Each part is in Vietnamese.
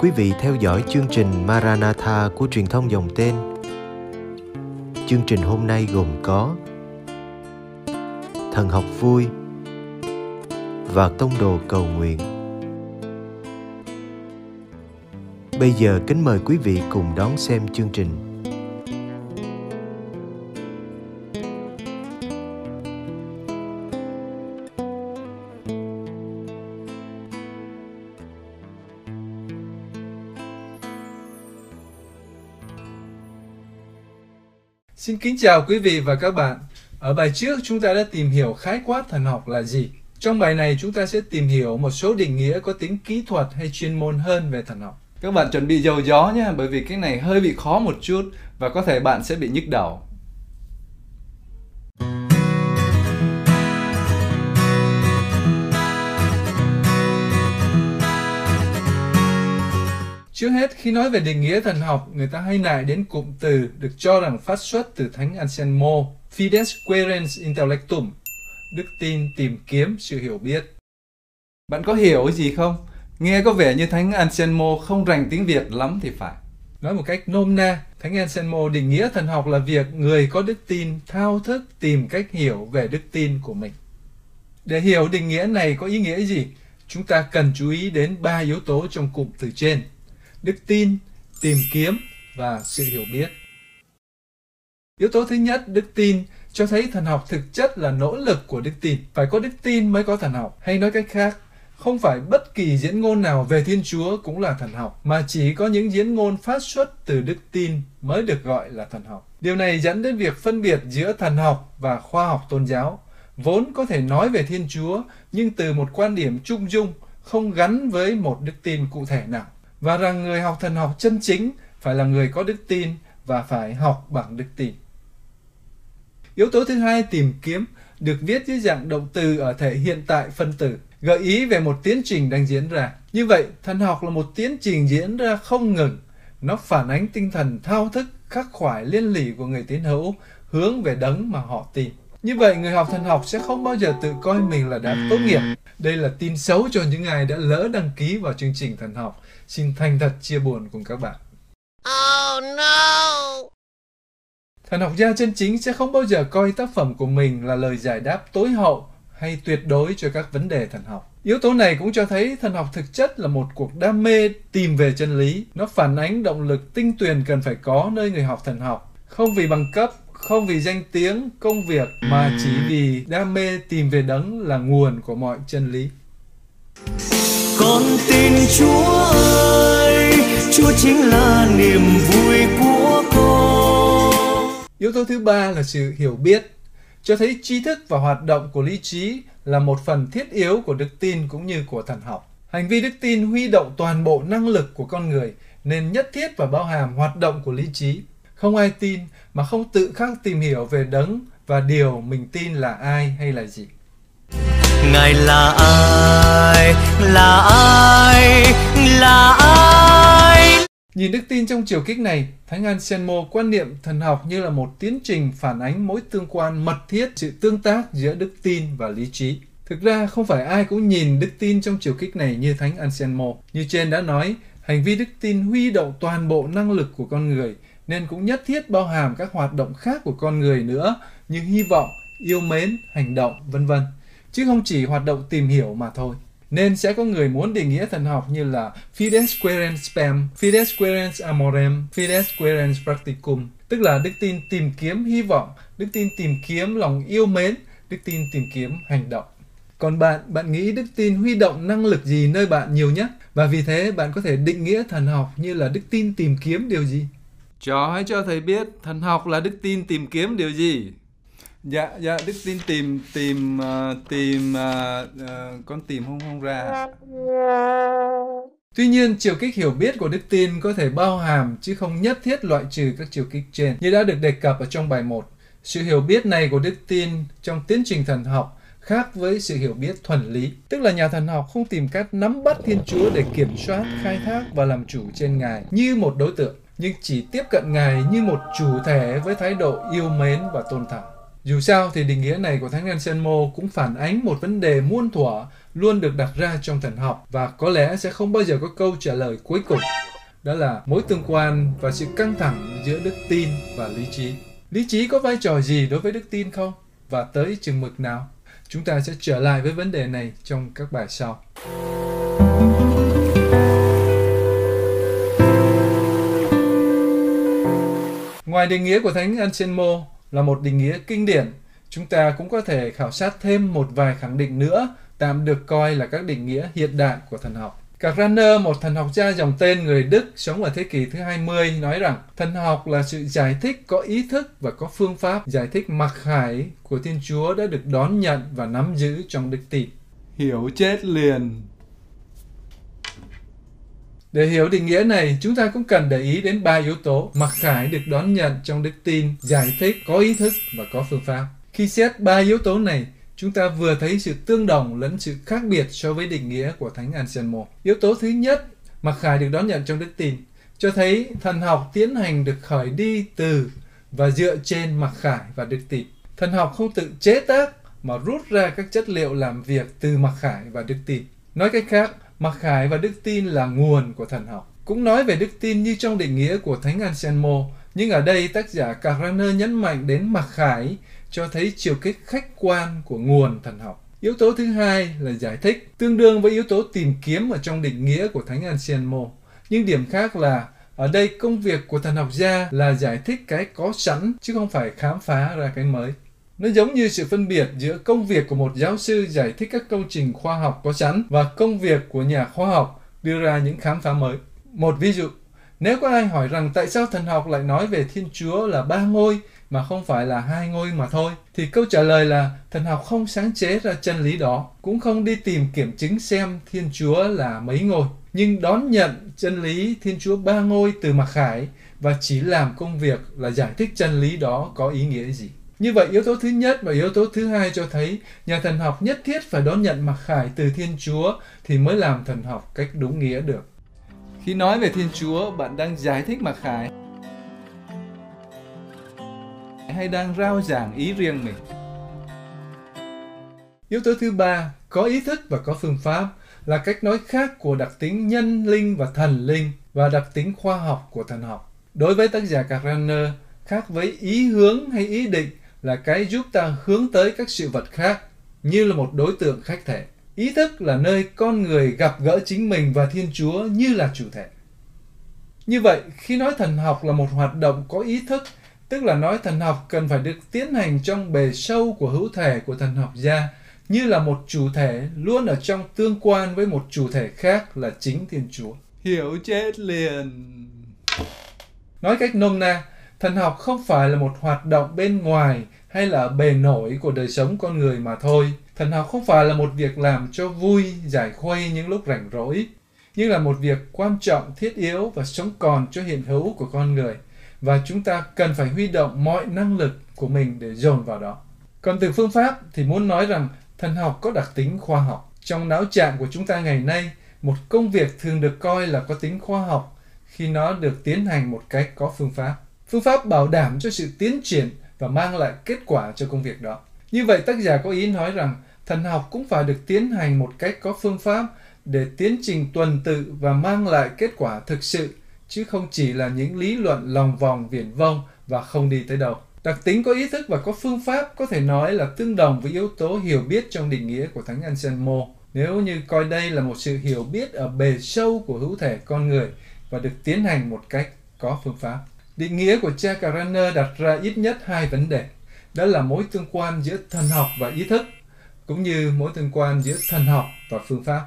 quý vị theo dõi chương trình Maranatha của truyền thông dòng tên. Chương trình hôm nay gồm có Thần học vui và tông đồ cầu nguyện. Bây giờ kính mời quý vị cùng đón xem chương trình. Kính chào quý vị và các bạn. Ở bài trước chúng ta đã tìm hiểu khái quát thần học là gì. Trong bài này chúng ta sẽ tìm hiểu một số định nghĩa có tính kỹ thuật hay chuyên môn hơn về thần học. Các bạn chuẩn bị dầu gió nhé, bởi vì cái này hơi bị khó một chút và có thể bạn sẽ bị nhức đầu. Trước hết, khi nói về định nghĩa thần học, người ta hay nại đến cụm từ được cho rằng phát xuất từ Thánh Anselmo, Fides Querens Intellectum, đức tin tìm kiếm sự hiểu biết. Bạn có hiểu gì không? Nghe có vẻ như Thánh Anselmo không rành tiếng Việt lắm thì phải. Nói một cách nôm na, Thánh Anselmo định nghĩa thần học là việc người có đức tin thao thức tìm cách hiểu về đức tin của mình. Để hiểu định nghĩa này có ý nghĩa gì? Chúng ta cần chú ý đến ba yếu tố trong cụm từ trên đức tin, tìm kiếm và sự hiểu biết. Yếu tố thứ nhất, đức tin, cho thấy thần học thực chất là nỗ lực của đức tin. Phải có đức tin mới có thần học. Hay nói cách khác, không phải bất kỳ diễn ngôn nào về Thiên Chúa cũng là thần học, mà chỉ có những diễn ngôn phát xuất từ đức tin mới được gọi là thần học. Điều này dẫn đến việc phân biệt giữa thần học và khoa học tôn giáo, vốn có thể nói về Thiên Chúa nhưng từ một quan điểm chung dung, không gắn với một đức tin cụ thể nào và rằng người học thần học chân chính phải là người có đức tin và phải học bằng đức tin. Yếu tố thứ hai tìm kiếm được viết dưới dạng động từ ở thể hiện tại phân tử, gợi ý về một tiến trình đang diễn ra. Như vậy, thần học là một tiến trình diễn ra không ngừng. Nó phản ánh tinh thần thao thức khắc khoải liên lỉ của người tín hữu hướng về đấng mà họ tìm như vậy, người học thần học sẽ không bao giờ tự coi mình là đã tốt nghiệp. Đây là tin xấu cho những ai đã lỡ đăng ký vào chương trình thần học xin thành thật chia buồn cùng các bạn. Oh no! Thần học gia chân chính sẽ không bao giờ coi tác phẩm của mình là lời giải đáp tối hậu hay tuyệt đối cho các vấn đề thần học. Yếu tố này cũng cho thấy thần học thực chất là một cuộc đam mê tìm về chân lý. Nó phản ánh động lực tinh tuyền cần phải có nơi người học thần học. Không vì bằng cấp, không vì danh tiếng, công việc mà chỉ vì đam mê tìm về đấng là nguồn của mọi chân lý con tin Chúa ơi Chúa chính là niềm vui của con Yếu tố thứ ba là sự hiểu biết cho thấy tri thức và hoạt động của lý trí là một phần thiết yếu của đức tin cũng như của thần học. Hành vi đức tin huy động toàn bộ năng lực của con người nên nhất thiết và bao hàm hoạt động của lý trí. Không ai tin mà không tự khắc tìm hiểu về đấng và điều mình tin là ai hay là gì. Ngài là ai, là ai, là ai Nhìn đức tin trong chiều kích này, Thánh Anselmo quan niệm thần học như là một tiến trình phản ánh mối tương quan mật thiết sự tương tác giữa đức tin và lý trí. Thực ra không phải ai cũng nhìn đức tin trong chiều kích này như Thánh Anselmo. Như trên đã nói, hành vi đức tin huy động toàn bộ năng lực của con người nên cũng nhất thiết bao hàm các hoạt động khác của con người nữa như hy vọng, yêu mến, hành động, vân vân chứ không chỉ hoạt động tìm hiểu mà thôi. Nên sẽ có người muốn định nghĩa thần học như là Fides querens spam, Fides querens amorem, Fides querens practicum, tức là đức tin tìm kiếm hy vọng, đức tin tìm kiếm lòng yêu mến, đức tin tìm kiếm hành động. Còn bạn, bạn nghĩ đức tin huy động năng lực gì nơi bạn nhiều nhất? Và vì thế bạn có thể định nghĩa thần học như là đức tin tìm kiếm điều gì? Cho hãy cho thầy biết thần học là đức tin tìm kiếm điều gì? dạ dạ đức tin tìm tìm uh, tìm uh, uh, con tìm không không ra Tuy nhiên, chiều kích hiểu biết của đức tin có thể bao hàm chứ không nhất thiết loại trừ các chiều kích trên. Như đã được đề cập ở trong bài 1, sự hiểu biết này của đức tin trong tiến trình thần học khác với sự hiểu biết thuần lý. Tức là nhà thần học không tìm cách nắm bắt Thiên Chúa để kiểm soát, khai thác và làm chủ trên Ngài như một đối tượng, nhưng chỉ tiếp cận Ngài như một chủ thể với thái độ yêu mến và tôn thẳng. Dù sao thì định nghĩa này của Thánh Anselmo cũng phản ánh một vấn đề muôn thuở luôn được đặt ra trong thần học và có lẽ sẽ không bao giờ có câu trả lời cuối cùng. Đó là mối tương quan và sự căng thẳng giữa đức tin và lý trí. Lý trí có vai trò gì đối với đức tin không? Và tới chừng mực nào? Chúng ta sẽ trở lại với vấn đề này trong các bài sau. Ngoài định nghĩa của Thánh Anselmo là một định nghĩa kinh điển, chúng ta cũng có thể khảo sát thêm một vài khẳng định nữa tạm được coi là các định nghĩa hiện đại của thần học. Carraner, một thần học gia dòng tên người Đức sống ở thế kỷ thứ 20, nói rằng thần học là sự giải thích có ý thức và có phương pháp giải thích mặc khải của Thiên Chúa đã được đón nhận và nắm giữ trong đức tin. Hiểu chết liền. Để hiểu định nghĩa này, chúng ta cũng cần để ý đến ba yếu tố mặc khải được đón nhận trong đức tin, giải thích, có ý thức và có phương pháp. Khi xét ba yếu tố này, chúng ta vừa thấy sự tương đồng lẫn sự khác biệt so với định nghĩa của Thánh Anselmo. Yếu tố thứ nhất, mặc khải được đón nhận trong đức tin, cho thấy thần học tiến hành được khởi đi từ và dựa trên mặc khải và đức tin. Thần học không tự chế tác mà rút ra các chất liệu làm việc từ mặc khải và đức tin. Nói cách khác, mặc khải và đức tin là nguồn của thần học. Cũng nói về đức tin như trong định nghĩa của Thánh Anselmo, nhưng ở đây tác giả Carraner nhấn mạnh đến mặc khải cho thấy chiều kích khách quan của nguồn thần học. Yếu tố thứ hai là giải thích, tương đương với yếu tố tìm kiếm ở trong định nghĩa của Thánh Anselmo. Nhưng điểm khác là ở đây công việc của thần học gia là giải thích cái có sẵn chứ không phải khám phá ra cái mới. Nó giống như sự phân biệt giữa công việc của một giáo sư giải thích các công trình khoa học có sẵn và công việc của nhà khoa học đưa ra những khám phá mới. Một ví dụ, nếu có ai hỏi rằng tại sao thần học lại nói về Thiên Chúa là ba ngôi mà không phải là hai ngôi mà thôi, thì câu trả lời là thần học không sáng chế ra chân lý đó, cũng không đi tìm kiểm chứng xem Thiên Chúa là mấy ngôi, nhưng đón nhận chân lý Thiên Chúa ba ngôi từ mặc khải và chỉ làm công việc là giải thích chân lý đó có ý nghĩa gì. Như vậy, yếu tố thứ nhất và yếu tố thứ hai cho thấy nhà thần học nhất thiết phải đón nhận mặc khải từ Thiên Chúa thì mới làm thần học cách đúng nghĩa được. Khi nói về Thiên Chúa, bạn đang giải thích mặc khải hay đang rao giảng ý riêng mình? Yếu tố thứ ba, có ý thức và có phương pháp là cách nói khác của đặc tính nhân linh và thần linh và đặc tính khoa học của thần học. Đối với tác giả Carraner, khác với ý hướng hay ý định là cái giúp ta hướng tới các sự vật khác như là một đối tượng khách thể. Ý thức là nơi con người gặp gỡ chính mình và Thiên Chúa như là chủ thể. Như vậy, khi nói thần học là một hoạt động có ý thức, tức là nói thần học cần phải được tiến hành trong bề sâu của hữu thể của thần học gia, như là một chủ thể luôn ở trong tương quan với một chủ thể khác là chính Thiên Chúa. Hiểu chết liền. Nói cách nôm na, thần học không phải là một hoạt động bên ngoài hay là bề nổi của đời sống con người mà thôi. Thần học không phải là một việc làm cho vui, giải khuây những lúc rảnh rỗi, nhưng là một việc quan trọng, thiết yếu và sống còn cho hiện hữu của con người. Và chúng ta cần phải huy động mọi năng lực của mình để dồn vào đó. Còn từ phương pháp thì muốn nói rằng thần học có đặc tính khoa học. Trong não trạng của chúng ta ngày nay, một công việc thường được coi là có tính khoa học khi nó được tiến hành một cách có phương pháp. Phương pháp bảo đảm cho sự tiến triển và mang lại kết quả cho công việc đó. Như vậy, tác giả có ý nói rằng thần học cũng phải được tiến hành một cách có phương pháp để tiến trình tuần tự và mang lại kết quả thực sự, chứ không chỉ là những lý luận lòng vòng viển vông và không đi tới đâu. Đặc tính có ý thức và có phương pháp có thể nói là tương đồng với yếu tố hiểu biết trong định nghĩa của Thánh Anselmo. Nếu như coi đây là một sự hiểu biết ở bề sâu của hữu thể con người và được tiến hành một cách có phương pháp. Định nghĩa của cha Carraner đặt ra ít nhất hai vấn đề. Đó là mối tương quan giữa thần học và ý thức, cũng như mối tương quan giữa thần học và phương pháp.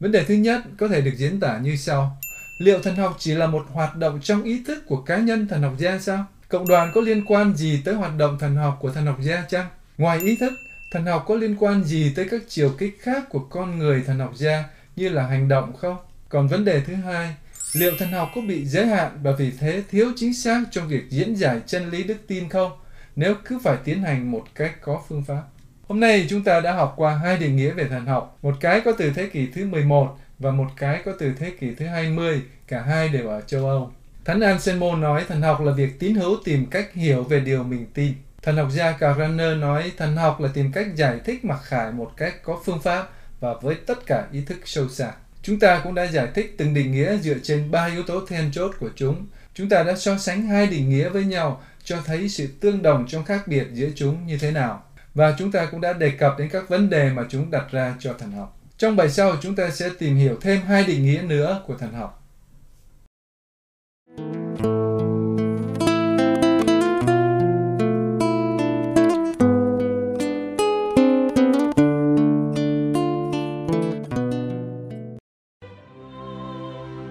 Vấn đề thứ nhất có thể được diễn tả như sau. Liệu thần học chỉ là một hoạt động trong ý thức của cá nhân thần học gia sao? Cộng đoàn có liên quan gì tới hoạt động thần học của thần học gia chăng? Ngoài ý thức, thần học có liên quan gì tới các chiều kích khác của con người thần học gia như là hành động không? Còn vấn đề thứ hai, liệu thần học có bị giới hạn và vì thế thiếu chính xác trong việc diễn giải chân lý đức tin không? Nếu cứ phải tiến hành một cách có phương pháp. Hôm nay chúng ta đã học qua hai định nghĩa về thần học, một cái có từ thế kỷ thứ 11 và một cái có từ thế kỷ thứ 20, cả hai đều ở châu Âu. Thánh Anselmo nói thần học là việc tín hữu tìm cách hiểu về điều mình tin. Thần học gia Karner nói thần học là tìm cách giải thích mặc khải một cách có phương pháp và với tất cả ý thức sâu xa. Chúng ta cũng đã giải thích từng định nghĩa dựa trên ba yếu tố then chốt của chúng. Chúng ta đã so sánh hai định nghĩa với nhau cho thấy sự tương đồng trong khác biệt giữa chúng như thế nào. Và chúng ta cũng đã đề cập đến các vấn đề mà chúng đặt ra cho thần học. Trong bài sau, chúng ta sẽ tìm hiểu thêm hai định nghĩa nữa của thần học.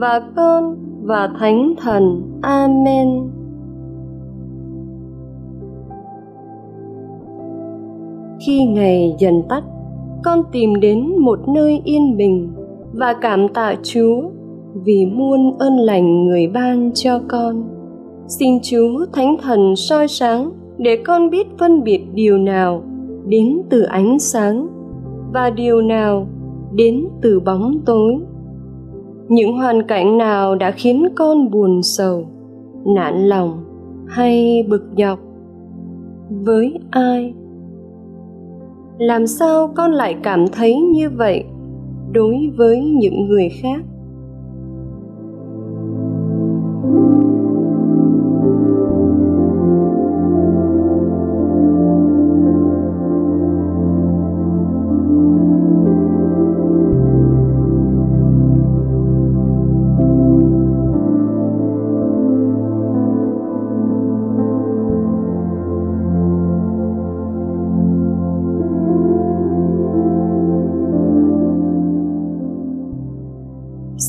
và Con và Thánh Thần. Amen. Khi ngày dần tắt, con tìm đến một nơi yên bình và cảm tạ Chúa vì muôn ơn lành người ban cho con. Xin Chúa Thánh Thần soi sáng để con biết phân biệt điều nào đến từ ánh sáng và điều nào đến từ bóng tối những hoàn cảnh nào đã khiến con buồn sầu, nản lòng hay bực nhọc với ai? Làm sao con lại cảm thấy như vậy đối với những người khác?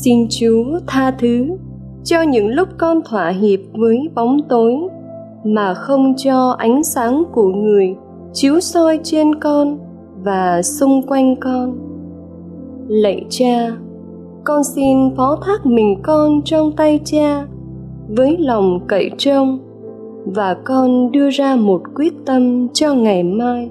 Xin chúa tha thứ cho những lúc con thỏa hiệp với bóng tối, mà không cho ánh sáng của người chiếu soi trên con và xung quanh con. Lạy cha, con xin phó thác mình con trong tay cha với lòng cậy trông và con đưa ra một quyết tâm cho ngày mai.